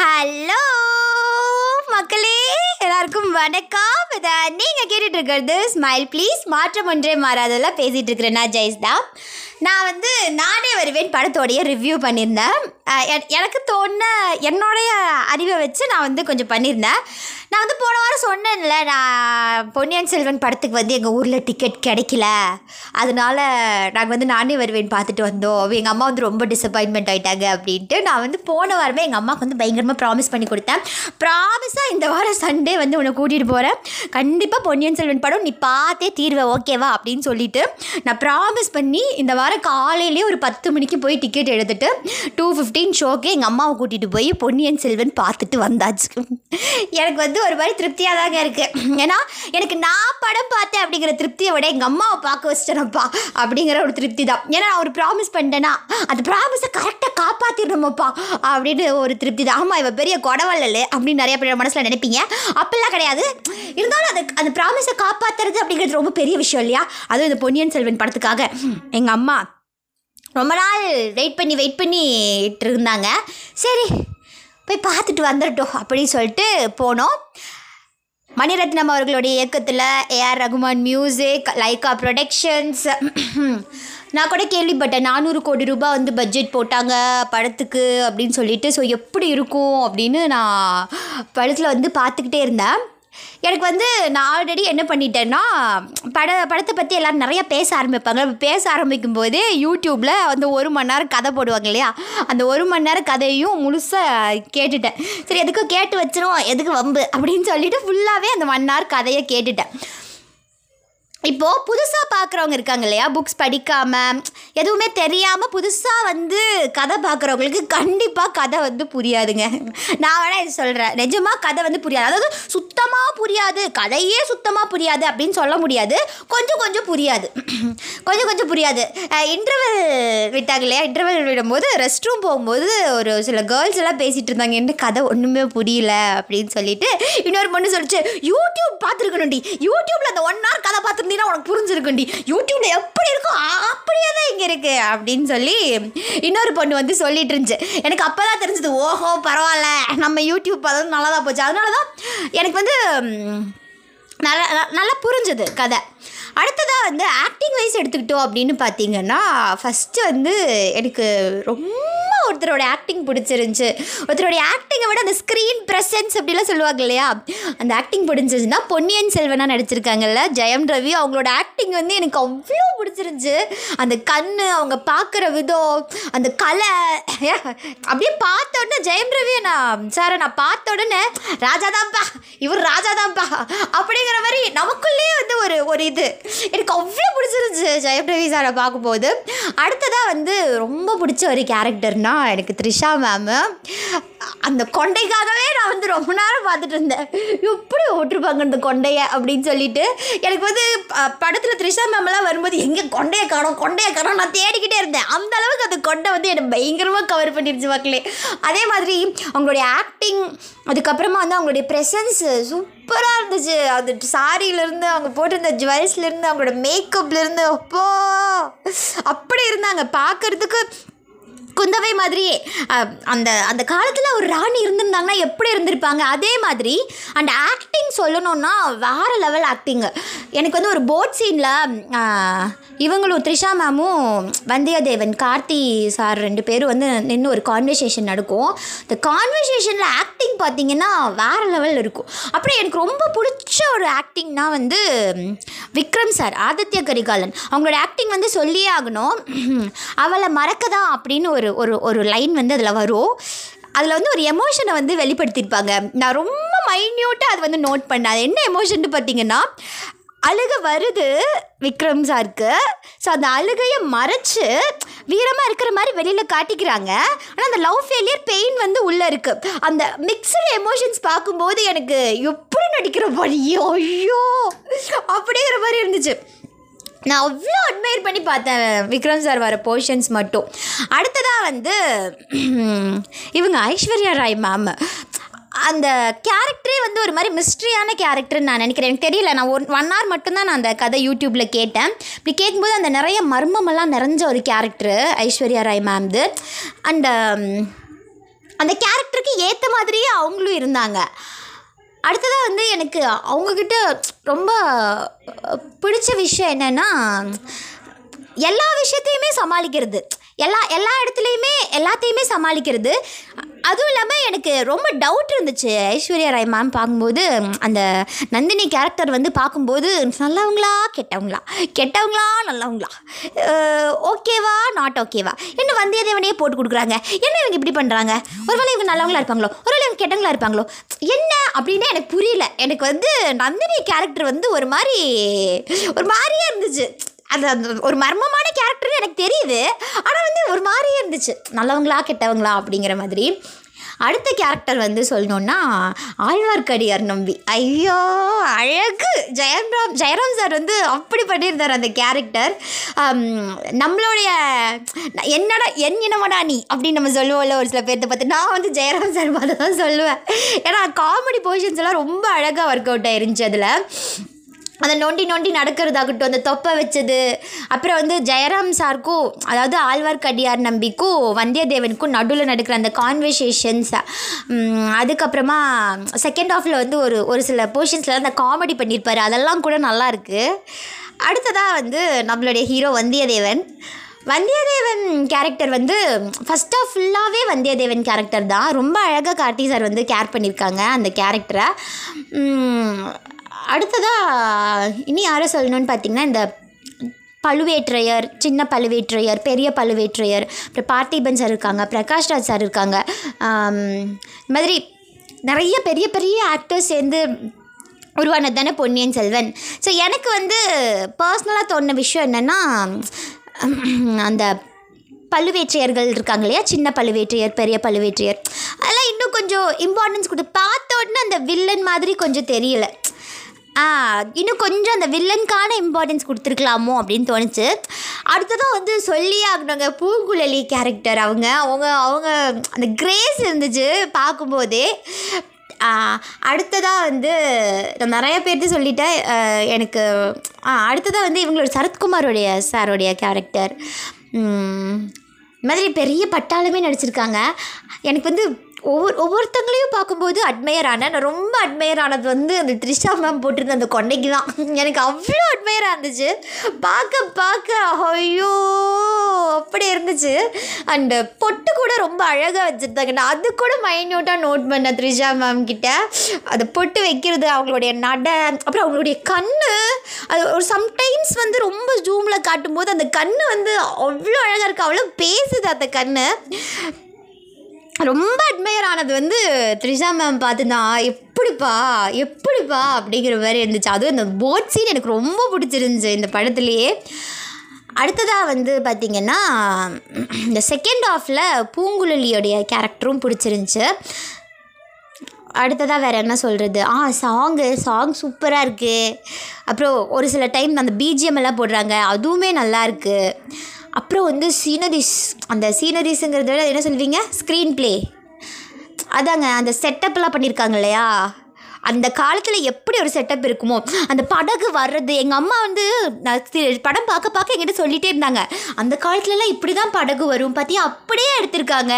Hello மக்களே எல்லாருக்கும் வணக்கம். இதை நீங்கள் கேட்டுட்டு இருக்கிறது ஸ்மைல் ப்ளீஸ் மாற்றம் ஒன்றே மாறாதெல்லாம் பேசிகிட்டு இருக்கிறேன் நான் ஜெய்ஸ் தான் நான் வந்து நானே வருவேன் படத்தோடைய ரிவ்யூ பண்ணியிருந்தேன். எனக்கு தோணுன என்னுடைய அறிவை வச்சு நான் வந்து கொஞ்சம் பண்ணியிருந்தேன். நான் வந்து போன வாரம் சொன்னேன்ல நான் பொன்னியின் செல்வன் படத்துக்கு வந்து எங்கள் ஊரில் டிக்கெட் கிடைக்கல. அதனால நாங்கள் வந்து நானே வருவேன் பார்த்துட்டு வந்தோம். எங்கள் அம்மா வந்து ரொம்ப டிசப்பாயின்மெண்ட் ஆகிட்டாங்க அப்படின்ட்டு நான் வந்து போன வாரமே எங்கள் அம்மாவுக்கு வந்து பயங்கரமாக ப்ராமிஸ் பண்ணி கொடுத்தேன். ப்ராமிஸாக இந்த வாரம் சண்டே வந்து உன்னை கூட்டிகிட்டு போகிறேன் கண்டிப்பாக பொன்னியின் செல்வன் படம் நீ பார்த்தே தீர்வை ஓகேவா அப்படின்னு சொல்லிட்டு நான் ப்ராமிஸ் பண்ணி இந்த வாரம் காலையிலேயே ஒரு பத்து மணிக்கு போய் டிக்கெட் எடுத்துகிட்டு டூ ஃபிஃப்டி ஃபிஃப்டீன் ஷோக்கு எங்கள் அம்மாவை கூட்டிகிட்டு போய் பொன்னியின் செல்வன் பார்த்துட்டு வந்தாச்சு. எனக்கு வந்து ஒரு மாதிரி திருப்தியாக தாங்க இருக்குது ஏன்னா எனக்கு நான் படம் பார்த்தேன் அப்படிங்கிற திருப்தியை விட எங்கள் அம்மாவை பார்க்க வச்சிட்டேனப்பா அப்படிங்கிற ஒரு திருப்தி தான். ஏன்னா நான் ஒரு ப்ராமிஸ் பண்ணிட்டேன்னா அந்த ப்ராமிஸை கரெக்டாக காப்பாற்றிடணுமாப்பா அப்படின்னு ஒரு திருப்தி தான். ஆமாம் இவன் பெரிய கொடவல்லல் அப்படின்னு நிறைய பேர் மனசில் நினைப்பீங்க. அப்படிலாம் கிடையாது. இருந்தாலும் அது அந்த ப்ராமிஸை காப்பாற்றுறது அப்படிங்கிறது ரொம்ப பெரிய விஷயம் இல்லையா? அதுவும் இந்த பொன்னியின் செல்வன் படத்துக்காக. எங்கள் அம்மா ரொம்ப நாள் வெயிட் பண்ணி வெயிட் பண்ணிட்டு இருந்தாங்க சரி போய் பார்த்துட்டு வந்துடட்டும் அப்படின்னு சொல்லிட்டு போனோம். மணிரத்னம் அவர்களுடைய இயக்கத்தில் A R Rahman music Lyca productions நான் கூட கேள்விப்பட்டேன் நானூறு கோடி ரூபாய் வந்து பட்ஜெட் போட்டாங்க படத்துக்கு அப்படின்னு சொல்லிட்டு. ஸோ எப்படி இருக்கும் அப்படின்னு நான் படத்தில் வந்து பார்த்துக்கிட்டே இருந்தேன். எனக்கு வந்து நான் ஆல்ரெடி என்ன பண்ணிட்டேன்னா பட படத்தை பற்றி எல்லோரும் நிறையா பேச ஆரம்பிப்பாங்க. பேச ஆரம்பிக்கும் போது யூடியூப்பில் அந்த ஒரு மணி நேரம் கதை போடுவாங்க இல்லையா? அந்த ஒரு மணி நேரம் கதையும் முழுசாக கேட்டுட்டேன். சரி எதுக்கும் கேட்டு வச்சிருவோம். எதுக்கு வம்பு? அப்படின்னு சொல்லிட்டு ஃபுல்லாகவே அந்த ஒன் கதையை கேட்டுட்டேன். இப்போது புதுசாக பார்க்குறவங்க இருக்காங்க இல்லையா? புக்ஸ் படிக்காமல் எதுவுமே தெரியாமல் புதுசாக வந்து கதை பார்க்குறவங்களுக்கு கண்டிப்பாக கதை வந்து புரியாதுங்க. நான் வேணால் இது சொல்கிறேன் நிஜமாக கதை வந்து புரியாது. அதாவது சுத்தமாக புரியாது. கதையே சுத்தமாக புரியாது அப்படின்னு சொல்ல முடியாது. கொஞ்சம் கொஞ்சம் புரியாது. கொஞ்சம் கொஞ்சம் புரியாது. இன்டர்வல் விட்டாங்க இல்லையா? இன்டர்வல் விடும்போது ரெஸ்ட் ரூம் போகும்போது ஒரு சில கேர்ள்ஸ் எல்லாம் பேசிகிட்டு இருந்தாங்க. என்ன கதை? ஒன்றுமே புரியல. அப்படின்னு சொல்லிட்டு இன்னொரு பொண்ணு சொல்லிச்சு யூடியூப் பார்த்துருக்கணும்டி. யூடியூப்பில் அந்த ஒன் ஹவர் கதை பார்த்துருந்தீங்கன்னா உனக்கு புரிஞ்சிருக்குண்டி யூடியூப்ல எப்படி இருக்கும் அப்படியே தான் இங்கே இருக்கு அப்படின்னு சொல்லி இன்னொரு பொண்ணு வந்து சொல்லிட்டு இருந்துச்சு. எனக்கு அப்போ தான் தெரிஞ்சது ஓஹோ பரவாயில்ல. நம்ம யூடியூப் பார்த்தது நல்லா தான் போச்சு. அதனால தான் எனக்கு வந்து நல்லா நல்லா புரிஞ்சுது கதை. அடுத்ததாக வந்து ஆக்டிங் வைஸ் எடுத்துக்கிட்டோம் அப்படின்னு பார்த்தீங்கன்னா ஃபஸ்ட்டு வந்து எனக்கு ரொம்ப ஒருத்தரோட ஆக்டிங் பிடிச்சிருந்துச்சு. ஒருத்தரோட ஆக்டிங்கை விட அந்த ஸ்க்ரீன் ப்ரெசன்ஸ் அப்படிலாம் சொல்லுவாங்க இல்லையா? அந்த ஆக்டிங் பிடிச்சிருந்துச்சுன்னா பொன்னியின் செல்வனாக நடிச்சிருக்காங்கல்ல ஜெயம் ரவி. அவங்களோட ஆக்டிங் வந்து எனக்கு அவ்வளோ பிடிச்சிருந்துச்சு. அந்த கண் அவங்க பார்க்குற விதம் அந்த கலை அப்படியே பார்த்த உடனே ஜெயம் ரவியை நான் சாரை நான் பார்த்த உடனே ராஜாதான்ப்பா இவர் ராஜாதான்ப்பா அப்படிங்கிற மாதிரி நமக்குள்ளேயே வந்து ஒரு ஒரு இது. எனக்கு அவ்வளோ பிடிச்சிருந்துச்சு ஜெயம் ரவி சாரை பார்க்கும்போது. அடுத்ததாக வந்து ரொம்ப பிடிச்ச ஒரு கேரக்டர்னா எனக்கு த்ரிஷா மேமு அந்த கொண்டைக்காகவே நான் வந்து ரொம்ப நேரம் பார்த்துட்டு இருந்தேன். எப்படி ஓட்டிருப்பாங்க இந்த கொண்டையை அப்படின்னு சொல்லிட்டு. எனக்கு வந்து படத்தில் த்ரிஷா மேம்லாம் வரும்போது எங்கே கொண்டையை காணோம் கொண்டையை காணோம் நான் தேடிக்கிட்டே இருந்தேன். அந்த அளவுக்கு அந்த கொண்டை வந்து என்னை பயங்கரமாக கவர் பண்ணிருச்சு மக்களே. அதே மாதிரி அவங்களுடைய ஆக்டிங் அதுக்கப்புறமா வந்து அவங்களுடைய ப்ரெசன்ஸு சூப்பராக இருந்துச்சு. அது சாரியிலேருந்து அவங்க போட்டிருந்த ஜுவல்ஸ்லேருந்து அவங்களோட மேக்கப்லேருந்து அப்போ! அப்படி இருந்தாங்க. பார்க்கறதுக்கு குந்தவை மாதிரியே. அந்த அந்த காலத்தில் ஒரு ராணி இருந்திருந்தாங்கன்னா எப்படி இருந்திருப்பாங்க? அதே மாதிரி அந்த ஆக்டிங் சொல்லணும்னா வேறு லெவல் ஆக்டிங்கு எனக்கு வந்து ஒரு போட் சீனில் இவங்களும் த்ரிஷா மேமும் வந்தியத்தேவன் கார்த்தி சார் ரெண்டு பேரும் வந்து நின்று ஒரு கான்வர்சேஷன் நடக்கும். இந்த கான்வர்சேஷனில் ஆக்டிங் பார்த்தீங்கன்னா வேறு லெவல் இருக்கும். அப்புறம் எனக்கு ரொம்ப பிடிச்ச ஒரு ஆக்டிங்னா வந்து விக்ரம் சார் ஆதித்ய கரிகாலன். அவங்களோட ஆக்டிங் வந்து சொல்லியே ஆகணும். அவளை மறக்கதா அப்படின்னு ஒரு ஒரு ஒரு லைன் வந்து அதில் வரும். அதில் வந்து ஒரு எமோஷனை வந்து வெளிப்படுத்தியிருப்பாங்க. நான் ரொம்ப மைன்யூட்டாக அது வந்து நோட் பண்ணேன். அது என்ன எமோஷன் பார்த்தீங்கன்னா அழுக வருது விக்ரம் சாருக்கு. ஸோ அந்த அழுகையை மறைச்சு வீரமாக இருக்கிற மாதிரி வெளியில் காட்டிக்கிறாங்க. ஆனால் அந்த லவ் ஃபெயிலியர் பெயின் வந்து உள்ளே இருக்குது அந்த மிக்சடு எமோஷன்ஸ் பார்க்கும்போது எனக்கு எப்படி நடிக்கிற ஐயோ ஐயோ அப்படிங்கிற மாதிரி இருந்துச்சு. நான் அவ்வளோ அட்மையர் பண்ணி பார்த்தேன் விக்ரம் சார் வர போர்ஷன்ஸ் மட்டும். அடுத்ததாக வந்து இவங்க ஐஸ்வர்யா ராய் மேம் அந்த கேரக்டரே வந்து ஒரு மாதிரி மிஸ்ட்ரியான கேரக்டர்னு நான் நினைக்கிறேன். எனக்கு தெரியல நான் ஒன் ஒன் ஹவர் மட்டும்தான் நான் அந்த கதை யூடியூப்பில் கேட்டேன். இப்படி கேட்கும்போது அந்த நிறைய மர்மமெல்லாம் நிறைஞ்ச ஒரு கேரக்டரு ஐஸ்வர்யா ராய் மேம்து அண்ட் அந்த கேரக்டருக்கு ஏற்ற மாதிரியே அவங்களும் இருந்தாங்க. அடுத்ததாக வந்து எனக்கு அவங்கக்கிட்ட ரொம்ப பிடிச்ச விஷயம் என்னென்னா எல்லா விஷயத்தையுமே சமாளிக்கிறது. எல்லா எல்லா இடத்துலையுமே எல்லாத்தையுமே சமாளிக்கிறது. அதுவும் இல்லாமல் எனக்கு ரொம்ப டவுட் இருந்துச்சு ஐஸ்வர்யா ராய் மேம் பார்க்கும்போது அந்த நந்தினி கேரக்டர் வந்து பார்க்கும்போது நல்லவங்களா கெட்டவங்களா? கெட்டவங்களா நல்லவங்களா? ஓகேவா நாட் ஓகேவா? என்ன வந்தியத்தேவனையே போட்டு கொடுக்குறாங்க. என்ன இவங்க இப்படி பண்ணுறாங்க ஒருவேளை இவங்க நல்லவங்களா இருப்பாங்களோ? ஒருவேளை இவங்க கெட்டவங்களா இருப்பாங்களோ? என்ன? அப்படின்னு எனக்கு புரியல. எனக்கு வந்து நந்தினி கேரக்டர் வந்து ஒரு மாதிரி ஒரு மாதிரியே இருந்துச்சு. அது அந்த ஒரு மர்மமான கேரக்டர்னு எனக்கு தெரியுது. ஆனால் வந்து ஒரு மாதிரியே இருந்துச்சு. நல்லவங்களா கெட்டவங்களா அப்படிங்கிற மாதிரி. அடுத்த கேரக்டர் வந்து சொல்லணுன்னா ஆழ்வார்க்கடியார் நம்பி. ஐயோ அழகு! ஜெயராம் ஜெயராம் சார் வந்து அப்படி பண்ணியிருந்தார் அந்த கேரக்டர் நம்மளுடைய என்னடா என் இனமடா நீ அப்படின்னு நம்ம சொல்லுவோம்ல ஒரு சில பேர்த்த பார்த்து. நான் வந்து ஜெயராம் சார் பார்த்து தான் சொல்லுவேன். ஏன்னா காமெடி போர்ஷன்ஸ் எல்லாம் ரொம்ப அழகாக ஒர்க் அவுட் ஆயிருந்துச்சு அதில். அதை நொண்டி நொண்டி நடக்கிறதாகட்டும் அந்த தொப்பை வச்சது. அப்புறம் வந்து ஜெயராம் சாருக்கும் அதாவது ஆழ்வார்க்கடியார் நம்பிக்கும் வந்தியத்தேவனுக்கும் நடுவில் நடக்கிற அந்த கான்வர்சேஷன்ஸ் அதுக்கப்புறமா செகண்ட் ஆஃபில் வந்து ஒரு ஒரு சில போர்ஷன்ஸில் அந்த காமெடி பண்ணியிருப்பார் அதெல்லாம் கூட நல்லாயிருக்கு அடுத்ததாக வந்து நம்மளுடைய ஹீரோ வந்தியத்தேவன். வந்தியத்தேவன் கேரக்டர் வந்து ஃபஸ்ட்டாக ஃபுல்லாகவே வந்தியத்தேவன் கேரக்டர் தான். ரொம்ப அழகாக கார்த்தி சார் வந்து கேர் பண்ணியிருக்காங்க அந்த கேரக்டரை அடுத்ததாக இனி யாரை சொல்லணும்னு பார்த்தீங்கன்னா இந்த பழுவேற்றையர் சின்ன பழுவேற்றையர் பெரிய பழுவேற்றையர் அப்புறம் பார்த்திபன் சார் இருக்காங்க பிரகாஷ்ராஜ் சார் இருக்காங்க. இந்த மாதிரி நிறைய பெரிய பெரிய ஆக்டர்ஸ் சேர்ந்து உருவானது தானே பொன்னியின் செல்வன். ஸோ எனக்கு வந்து பர்சனலாக தோணுன விஷயம் என்னென்னா அந்த பழுவேற்றையர்கள் இருக்காங்க இல்லையா? சின்ன பழுவேற்றையர் பெரிய பழுவேற்றையர். அதெல்லாம் இன்னும் கொஞ்சம் இம்பார்ட்டன்ஸ் கொடுத்து பார்த்த உடனே அந்த வில்லன் மாதிரி கொஞ்சம் தெரியல. இன்னும் கொஞ்சம் அந்த வில்லனுக்கான இம்பார்ட்டன்ஸ் கொடுத்துருக்கலாமோ அப்படின்னு தோணுச்சு. அடுத்ததான் வந்து சொல்லி ஆகணுங்க பூங்குழலி கேரக்டர் அவங்க. அவங்க அவங்க அந்த கிரேஸ் இருந்துச்சு பார்க்கும்போதே. அடுத்ததாக வந்து நான் நிறைய பேர்த்து சொல்லிட்டேன். எனக்கு அடுத்ததாக வந்து இவங்களோட சரத்குமாரோடைய சாரோடைய கேரக்டர் இந்த மாதிரி பெரிய பட்டாளமே நடிச்சிருக்காங்க. எனக்கு வந்து ஒவ்வொரு ஒவ்வொருத்தங்களையும் பார்க்கும்போது அட்மையர் ஆனேன் நான் ரொம்ப அட்மையர் ஆனது வந்து அந்த த்ரிஷா மேம் போட்டிருந்த அந்த கொண்டைக்கு தான். எனக்கு அவ்வளோ அட்மையராக இருந்துச்சு. பார்க்க பார்க்க ஐயோ அப்படி இருந்துச்சு. அண்டு பொட்டு கூட ரொம்ப அழகாக வச்சுருந்தாங்க. நான் அது கூட மைன்யூட்டாக நோட் பண்ணேன் த்ரிஷா மேம் கிட்ட. அது பொட்டு வைக்கிறது அவங்களுடைய நடை அப்புறம் அவங்களுடைய கண்ணு. அது ஒரு சம்டைம்ஸ் வந்து ரொம்ப ஜூமில் காட்டும்போது அந்த கண்ணு வந்து அவ்வளோ அழகாக இருக்குது அவ்வளோ பேசுது அந்த கண்ணு. ரொம்ப அட்மையர் ஆனது வந்து த்ரிஷா மேம் பார்த்து தான் எப்படிப்பா எப்படிப்பா அப்படிங்கிற மாதிரி இருந்துச்சு. அதுவும் இந்த போட் சீன் எனக்கு ரொம்ப பிடிச்சிருந்துச்சு இந்த படத்துலேயே. அடுத்ததாக வந்து பார்த்திங்கன்னா இந்த செகண்ட் ஆஃபில் பூங்குழலியோடைய கேரக்டரும் பிடிச்சிருந்துச்சு. அடுத்ததாக வேறு என்ன சொல்கிறது ஆ சாங்கு சாங் சூப்பராக இருக்குது அப்புறம் ஒரு சில டைம் அந்த பிஜிஎம் எல்லாம் போடுறாங்க. அதுவுமே நல்லா இருக்குது அப்புறம் வந்து சீனரிஸ் அந்த சீனரிஸுங்கிறத விட என்ன சொல்வீங்க? ஸ்க்ரீன் ப்ளே அதாங்க அந்த செட்டப்லாம் பண்ணியிருக்காங்க இல்லையா? அந்த காலத்தில் எப்படி ஒரு செட்டப் இருக்குமோ அந்த படகு வர்றது எங்கள் அம்மா வந்து படம் பார்க்க பார்க்க எங்கிட்ட சொல்லிகிட்டே இருந்தாங்க. அந்த காலத்துலலாம் இப்படி தான் படகு வரும் பார்த்தியா அப்படியே எடுத்திருக்காங்க.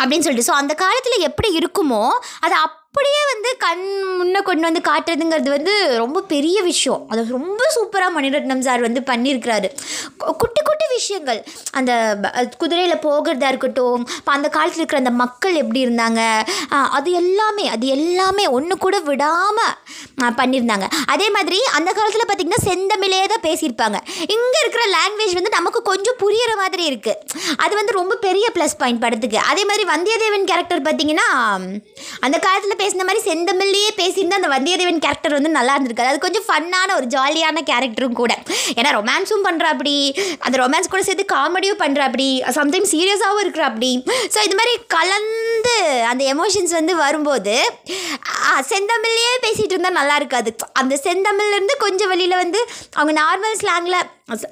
அப்படின்னு சொல்லிட்டு ஸோ அந்த காலத்தில் எப்படி இருக்குமோ அதை அப்படியே வந்து கண் முன்னே கொண்டு வந்து காட்டுறதுங்கிறது வந்து ரொம்ப பெரிய விஷயம். அது ரொம்ப சூப்பராக மணிரத்னம் சார் வந்து பண்ணியிருக்கிறாரு குட்டி குட்டி விஷயங்கள். அந்த குதிரையில் போகிறதா இருக்கட்டும் இப்போ அந்த காலத்தில் இருக்கிற அந்த மக்கள் எப்படி இருந்தாங்க அது எல்லாமே அது எல்லாமே ஒன்று கூட விடாமல் பண்ணியிருந்தாங்க அதே மாதிரி அந்த காலத்தில் பார்த்திங்கன்னா செந்தமிழே தான் பேசியிருப்பாங்க. இங்கே இருக்கிற லாங்குவேஜ் வந்து நமக்கு கொஞ்சம் புரியிற மாதிரி இருக்குது அது வந்து ரொம்ப பெரிய ப்ளஸ் பாயிண்ட் படத்துக்கு. அதே மாதிரி வந்தியத்தேவன் கேரக்டர் பார்த்திங்கன்னா அந்த காலத்தில் பேசின மாதிரி செந்தமிழ்லேயே பேசியிருந்தால் அந்த வந்தியத்தேவன் கேரக்டர் வந்து நல்லா இருந்திருக்காது. அது கொஞ்சம் ஃபன்னான ஒரு ஜாலியான கேரக்டரும் கூட. ஏன்னா ரொமான்ஸும் பண்ணுறா அப்படி அந்த ரொமான்ஸ் கூட சேர்த்து காமெடியும் பண்ணுறா அப்படி சம்டைம்ஸ் சீரியஸாகவும் இருக்கிறா அப்படி ஸோ இது மாதிரி கலந்து அந்த எமோஷன்ஸ் வந்து வரும்போது ஆ, செந்தமிழ்லேயே பேசிகிட்டு இருந்தால் நல்லா இருக்காது. அந்த செந்தமிழ்லேருந்து கொஞ்சம் வெளியில் வந்து அவங்க நார்மல் ஸ்லாங்கில்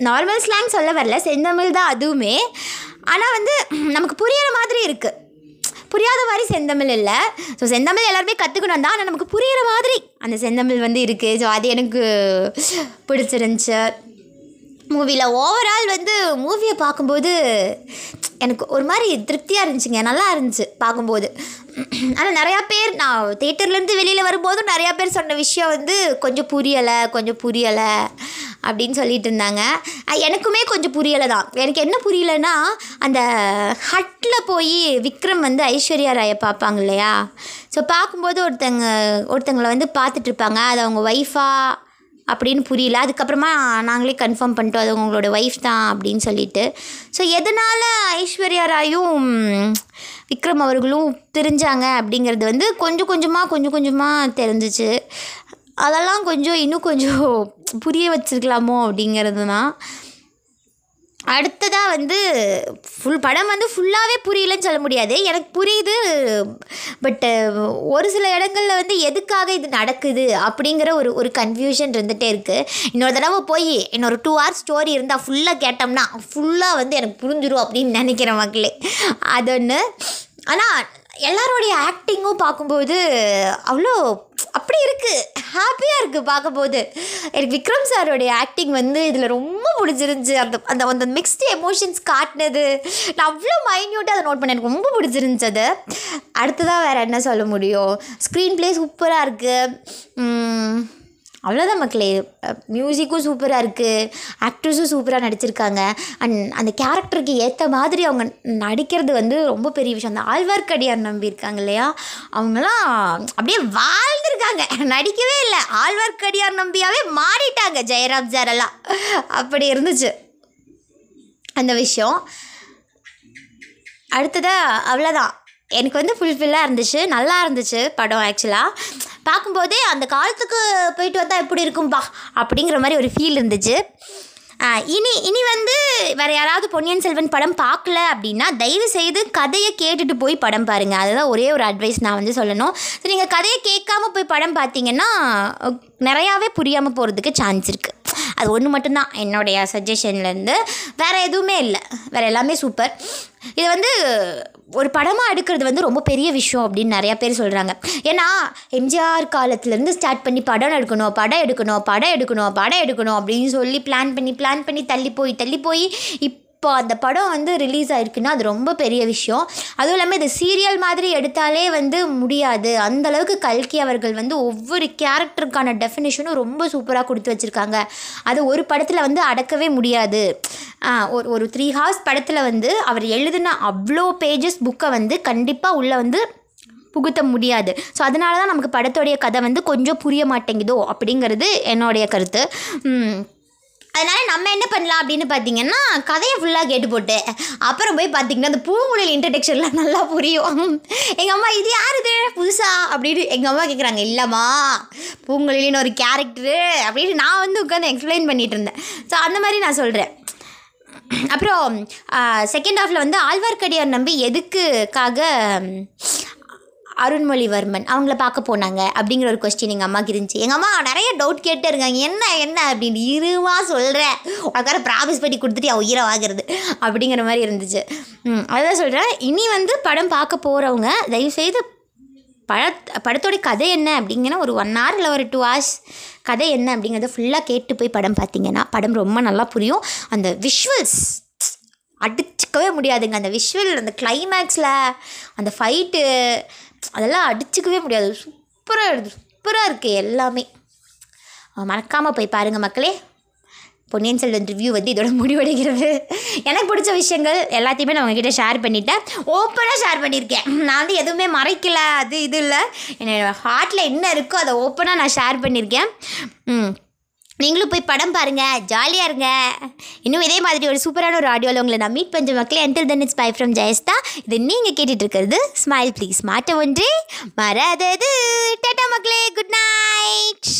நார்மல் ஸ்லாங் சொல்ல வரல. செந்தமிழ் தான் அதுவுமே. ஆனால் வந்து நமக்கு புரியிற மாதிரி இருக்குது புரியாத மாதிரி செந்தமிழ் இல்லை. ஸோ செந்தமிழ் எல்லாருமே கற்றுக்கணும் தான். ஆனால் நமக்கு புரியிற மாதிரி அந்த செந்தமிழ் வந்து இருக்குது ஸோ அது எனக்கு பிடிச்சிருந்துச்சு. மூவியில் ஓவரால் வந்து மூவியை பார்க்கும்போது எனக்கு ஒரு மாதிரி திருப்தியாக இருந்துச்சுங்க. நல்லா இருந்துச்சு பார்க்கும்போது. ஆனால் நிறையா பேர் நான் தேட்டர்லேருந்து வெளியில் வரும்போதும் நிறையா பேர் சொன்ன விஷயம் வந்து கொஞ்சம் புரியலை கொஞ்சம் புரியலை. அப்படின்னு சொல்லிட்டு இருந்தாங்க எனக்குமே கொஞ்சம் புரியலை தான் எனக்கு என்ன புரியலைன்னா அந்த ஹட்டில் போய் விக்ரம் வந்து ஐஸ்வர்யா ராயை பார்ப்பாங்க இல்லையா? ஸோ பார்க்கும்போது ஒருத்தங்க ஒருத்தங்களை வந்து பார்த்துட்ருப்பாங்க. அது அவங்க ஒய்ஃபா அப்படின்னு புரியல. அதுக்கப்புறமா நாங்களே கன்ஃபார்ம் பண்ணிட்டோம். அது உங்களோட ஒய்ஃப் தான் அப்படின்னு சொல்லிட்டு. ஸோ எதனால் ஐஸ்வர்யா ராயும் விக்ரம் அவர்களும் பிரிஞ்சாங்க அப்படிங்கிறது வந்து கொஞ்சம் கொஞ்சமாக கொஞ்சம் கொஞ்சமாக தெரிஞ்சிச்சு. அதெல்லாம் கொஞ்சம் இன்னும் கொஞ்சம் புரிய வச்சுருக்கலாமோ அப்படிங்கிறது தான் அடுத்ததாக வந்து ஃபுல் படம் வந்து ஃபுல்லாகவே புரியலன்னு சொல்ல முடியாது. எனக்கு புரியுது பட்டு ஒரு சில இடங்களில் வந்து எதுக்காக இது நடக்குது அப்படிங்கிற ஒரு ஒரு கன்ஃபியூஷன் இருந்துகிட்டே இருக்குது இன்னொரு தடவை போய் இன்னொரு டூ ஹவர்ஸ் ஸ்டோரி இருந்தால் ஃபுல்லாக கேட்டோம்னா ஃபுல்லாக வந்து எனக்கு புரிஞ்சிடும் அப்படின்னு நினைக்கிறேன் மக்களே. அது ஒன்று ஆனால் எல்லாரோடைய ஆக்டிங்கும் பார்க்கும்போது அவ்வளோ அப்படி இருக்குது ஹாப்பியாக இருக்குது பார்க்கும்போது. எனக்கு விக்ரம் சாரோடைய ஆக்டிங் வந்து இதில் ரொம்ப பிடிச்சிருந்துச்சி. அந்த அந்த அந்த மிக்ஸ்டு எமோஷன்ஸ் காட்டினது. நான் அவ்வளோ மைன்யூட்டாக அதை நோட் பண்ணேன். எனக்கு ரொம்ப பிடிச்சிருந்துச்சி அது. அடுத்ததாக வேறு என்ன சொல்ல முடியும்? ஸ்க்ரீன் ப்ளே சூப்பராக இருக்குது அவ்வளோதான் மக்களே. மியூசிக்கும் சூப்பராக இருக்குது ஆக்ட்ரஸும் சூப்பராக நடிச்சிருக்காங்க. அண்ட் அந்த கேரக்டருக்கு ஏற்ற மாதிரி அவங்க நடிக்கிறது வந்து ரொம்ப பெரிய விஷயம். அந்த ஆழ்வார்க்கடியார் நம்பி இருக்காங்க இல்லையா? அவங்களாம் அப்படியே வாழ்ந்துருக்காங்க. நடிக்கவே இல்லை. ஆழ்வார்க்கடியார் நம்பியாவே மாறிட்டாங்க. ஜெயராம் ஜாரெல்லாம் அப்படி இருந்துச்சு. அந்த விஷயம். அடுத்ததாக அவ்வளோதான் எனக்கு வந்து ஃபுல்ஃபில்லாக இருந்துச்சு. நல்லா இருந்துச்சு படம் ஆக்சுவலாக பார்க்கும்போதே அந்த காலத்துக்கு போயிட்டு வந்தால் எப்படி இருக்கும்பா அப்படிங்கிற மாதிரி ஒரு ஃபீல் இருந்துச்சு. இனி இனி வந்து வேறு யாராவது பொன்னியின் செல்வன் படம் பார்க்கல அப்படின்னா தயவு செய்து கதையை கேட்டுட்டு போய் படம் பாருங்கள் அதுதான் ஒரே ஒரு அட்வைஸ் நான் வந்து சொல்லணும். ஸோ நீங்கள் கதையை கேட்காம போய் படம் பார்த்தீங்கன்னா நிறையாவே புரியாமல் போகிறதுக்கு சான்ஸ் இருக்குது அது ஒன்று மட்டும்தான். என்னுடைய சஜஷன்லேருந்து வேறு எதுவுமே இல்லை. வேறு எல்லாமே சூப்பர் இது வந்து ஒரு படமாக எடுக்கிறது வந்து ரொம்ப பெரிய விஷயம் அப்படின்னு நிறையா பேர் சொல்கிறாங்க ஏன்னா எம்ஜிஆர் காலத்துலேருந்து ஸ்டார்ட் பண்ணி படம் எடுக்கணும் படம் எடுக்கணும் படம் எடுக்கணும் படம் எடுக்கணும் அப்படின்னு சொல்லி பிளான் பண்ணி பிளான் பண்ணி தள்ளி போய் தள்ளி போய் இப்போ அந்த படம் வந்து ரிலீஸ் ஆயிருக்குன்னா அது ரொம்ப பெரிய விஷயம். அதுவும் இல்லாமல் இது சீரியல் மாதிரி எடுத்தாலே வந்து முடியாது. அந்தளவுக்கு கல்கி அவர்கள் வந்து ஒவ்வொரு கேரக்டருக்கான டெஃபினேஷனும் ரொம்ப சூப்பராக கொடுத்து வச்சுருக்காங்க. அது ஒரு படத்தில் வந்து அடக்கவே முடியாது. ஒரு ஒரு த்ரீ ஹார்ஸ் படத்தில் வந்து அவர் எழுதின அவ்வளோ பேஜஸ் புக்கை வந்து கண்டிப்பாக உள்ளே வந்து புகுத்த முடியாது. ஸோ அதனால தான் நமக்கு படத்தோடைய கதை வந்து கொஞ்சம் புரிய மாட்டேங்குதோ அப்படிங்கிறது என்னுடைய கருத்து. அதனால் நம்ம என்ன பண்ணலாம் அப்படின்னு பார்த்தீங்கன்னா கதையை ஃபுல்லாக கேட்டு போட்டு அப்புறம் போய் பார்த்தீங்கன்னா அந்த பூங்குழலி இன்ட்ரடக்ஷன்லாம் நல்லா புரியும். எங்கள் அம்மா இது யார் இது புதுசா? அப்படின்னு எங்கள் அம்மா கேட்குறாங்க இல்லைம்மா பூங்குழலின்னு ஒரு கேரக்டரு அப்படின்னு நான் வந்து உட்காந்து எக்ஸ்பிளைன் பண்ணிகிட்டு இருந்தேன். ஸோ அந்த மாதிரி நான் சொல்கிறேன் அப்புறம் செகண்ட் ஹாஃபில் வந்து ஆழ்வார்க்கடியார் நம்பி எதுக்குக்காக அருண்மொழிவர்மன் அவங்கள பார்க்க போனாங்க. அப்படிங்கிற ஒரு கொஸ்டின் எங்கள் அம்மாவுக்கு இருந்துச்சு. எங்கள் அம்மா நிறைய டவுட் கேட்டே இருக்காங்க. என்ன என்ன அப்படின்னு இருவா சொல்கிறேன் உனக்கார ப்ராமிஸ் பண்ணி கொடுத்துட்டு அவன் உயிரை வாங்குறது. அப்படிங்கிற மாதிரி இருந்துச்சு. ம் அதுதான் சொல்கிறேன் இனி வந்து படம் பார்க்க போகிறவங்க தயவுசெய்து பட படத்தோடைய கதை என்ன அப்படிங்கன்னா ஒரு ஒன் ஹவர் இல்லை ஒரு டூ ஹவர்ஸ் கதை என்ன அப்படிங்கிறத ஃபுல்லாக கேட்டு போய் படம் பார்த்தீங்கன்னா படம் ரொம்ப நல்லா புரியும். அந்த விஷுவல்ஸ் அடிச்சுக்கவே முடியாதுங்க. அந்த விஷுவல் அந்த கிளைமேக்ஸில் அந்த ஃபைட்டு அதெல்லாம் அடிச்சுக்கவே முடியாது. சூப்பராக எழுது சூப்பராக இருக்குது எல்லாமே. மறக்காமல் போய் பாருங்கள் மக்களே. பொன்னியின் செல்வன் ரிவ்யூ வந்து இதோட முடிவடைகிறது. எனக்கு பிடிச்ச விஷயங்கள் எல்லாத்தையுமே நான் உங்ககிட்ட ஷேர் பண்ணிட்டேன். ஓப்பனாக ஷேர் பண்ணியிருக்கேன். நான் வந்து எதுவுமே மறைக்கல அது இது இல்லை. என்னோட ஹார்ட்டில் என்ன இருக்கோ அதை ஓப்பனாக நான் ஷேர் பண்ணியிருக்கேன். ம் நீங்களும் போய் படம் பாருங்கள் ஜாலியாக இருங்க. இன்னும் இதே மாதிரி ஒரு சூப்பரான ஒரு ஆடியோவில் உங்களை நான் மீட் பண்ண மக்களே until then it's bye from Jayastha. இது நீங்கள் கேட்டுட்டு இருக்கிறது ஸ்மைல் ப்ளீஸ் மாட்ட ஒன்றே மறாதது. டாட்டா மக்களே குட் நைட்